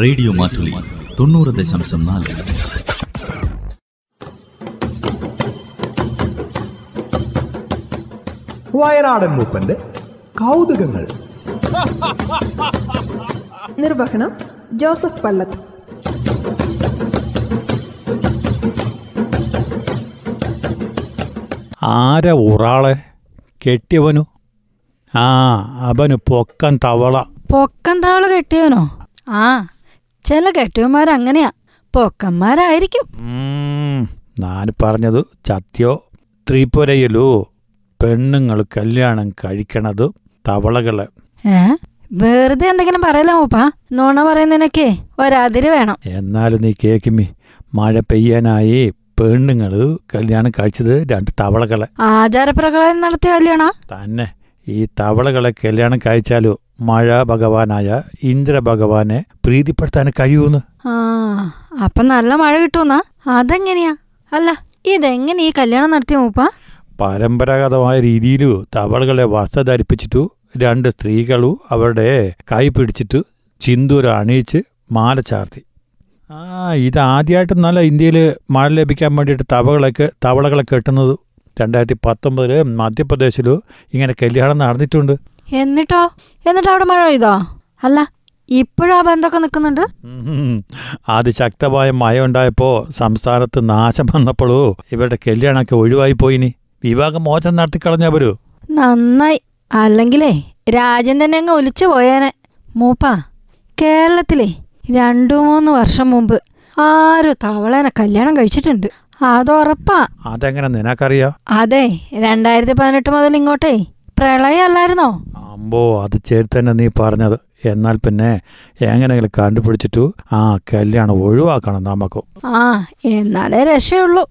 Radio Mattoli തൊണ്ണൂറ് ദശാംശം നാല്. വയനാടൻ മൂപ്പന്റെ കൗതുകങ്ങൾ. നിർവഹണം ജോസഫ് പള്ളത്ത് ആര ഉറാളെ കെട്ടിയവനു? ആ അവന് പൊക്കൻ തവള. പൊക്കൻ തവള കെട്ടിയവനോ? ആ ചില കെട്ടിയവന്മാരങ്ങനെയാ പൊക്കന്മാരായിരിക്കും. ഞാൻ പറഞ്ഞത് ചത്യോ ത്രിപുരയിലോ പെണ്ണുങ്ങൾ കല്യാണം കഴിക്കണത് തവളകൾ. ഏ? വെറുതെ എന്തെങ്കിലും പറയലോ മൂപ്പാ? നോണ പറയുന്നതിനൊക്കെ ഒരതിര് വേണം. എന്നാലും നീ കേക്കുമി മഴ പെയ്യാനായി പെണ്ണുങ്ങൾ കല്യാണം കഴിച്ചത് രണ്ട് തവളകളെ. ആചാരപ്രകാരം നടത്തിയ കല്യാണ? തന്നെ ഈ തവളകളെ കല്യാണം കഴിച്ചാലു മഴ ഭഗവാനായ ഇന്ദ്ര ഭഗവാനെ പ്രീതിപ്പെടുത്താൻ കഴിയൂന്ന്? ആ അപ്പൊ നല്ല മഴ കിട്ടുമെന്നാ അതെങ്ങനെയാ? അല്ല ഇതെങ്ങനെ ഈ കല്യാണം നടത്തിയ മൂപ്പ? പരമ്പരാഗതമായ രീതിയിൽ തവളകളെ വസ്ത്ര ധരിപ്പിച്ചിട്ടു രണ്ട് സ്ത്രീകളു അവരുടെ കൈ പിടിച്ചിട്ട് ചിന്തൂര അണിയിച്ച് മാല ചാർത്തി. ആ ഇത് ആദ്യമായിട്ട് നല്ല ഇന്ത്യയിൽ മഴ ലഭിക്കാൻ വേണ്ടിയിട്ട് തവളകളൊക്കെ തവളകളെ കെട്ടുന്നത് രണ്ടായിരത്തി പത്തൊമ്പതിൽ മധ്യപ്രദേശിൽ ഇങ്ങനെ കല്യാണം നടന്നിട്ടുണ്ട്. എന്നിട്ടോ? എന്നിട്ട് അവിടെ മഴ പെയ്തോ? അല്ല ഇപ്പോഴും ആ ബന്ധമൊക്കെ നിൽക്കുന്നുണ്ട്. അതിശക്തമായ മഴ ഉണ്ടായപ്പോ സംസ്ഥാനത്ത് നാശം വന്നപ്പോഴോ ഇവരുടെ കല്യാണമൊക്കെ ഒഴിവായി പോയിനി. വിവാഹം മോചനം നടത്തിക്കളഞ്ഞവരു നന്നായി. അല്ലെങ്കിലേ രാജൻ തന്നെ അങ്ങ് ഒലിച്ചു പോയേനെ. മൂപ്പ കേരളത്തിലെ രണ്ടു മൂന്ന് വർഷം മുമ്പ് ആരും തവളേനെ കല്യാണം കഴിച്ചിട്ടുണ്ട്. അതുറപ്പാ. അതെങ്ങനെ നിനക്കറിയോ? അതെ രണ്ടായിരത്തി പതിനെട്ട് മുതൽ ഇങ്ങോട്ടേ. പ്രളയം അല്ലായിരുന്നോ? അമ്പോ അത് ചേരി തന്നെ നീ പറഞ്ഞത്. എന്നാൽ പിന്നെ എങ്ങനെയെങ്കിലും കണ്ടുപിടിച്ചിട്ടു ആ കല്യാണം ഒഴിവാക്കണം നമുക്ക്. ആ എന്നാലേ രക്ഷയുള്ളൂ.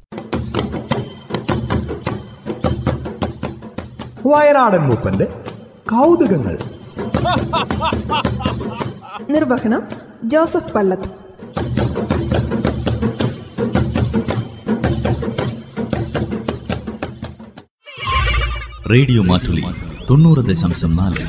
വയനാടൻ മൂപ്പന്റെ കൗതുകങ്ങൾ. നിർവഹണം ജോസഫ് പള്ളത്ത് റേഡിയോ മാറ്റുലി. തൊണ്ണൂറ് ദശാംശം നാല്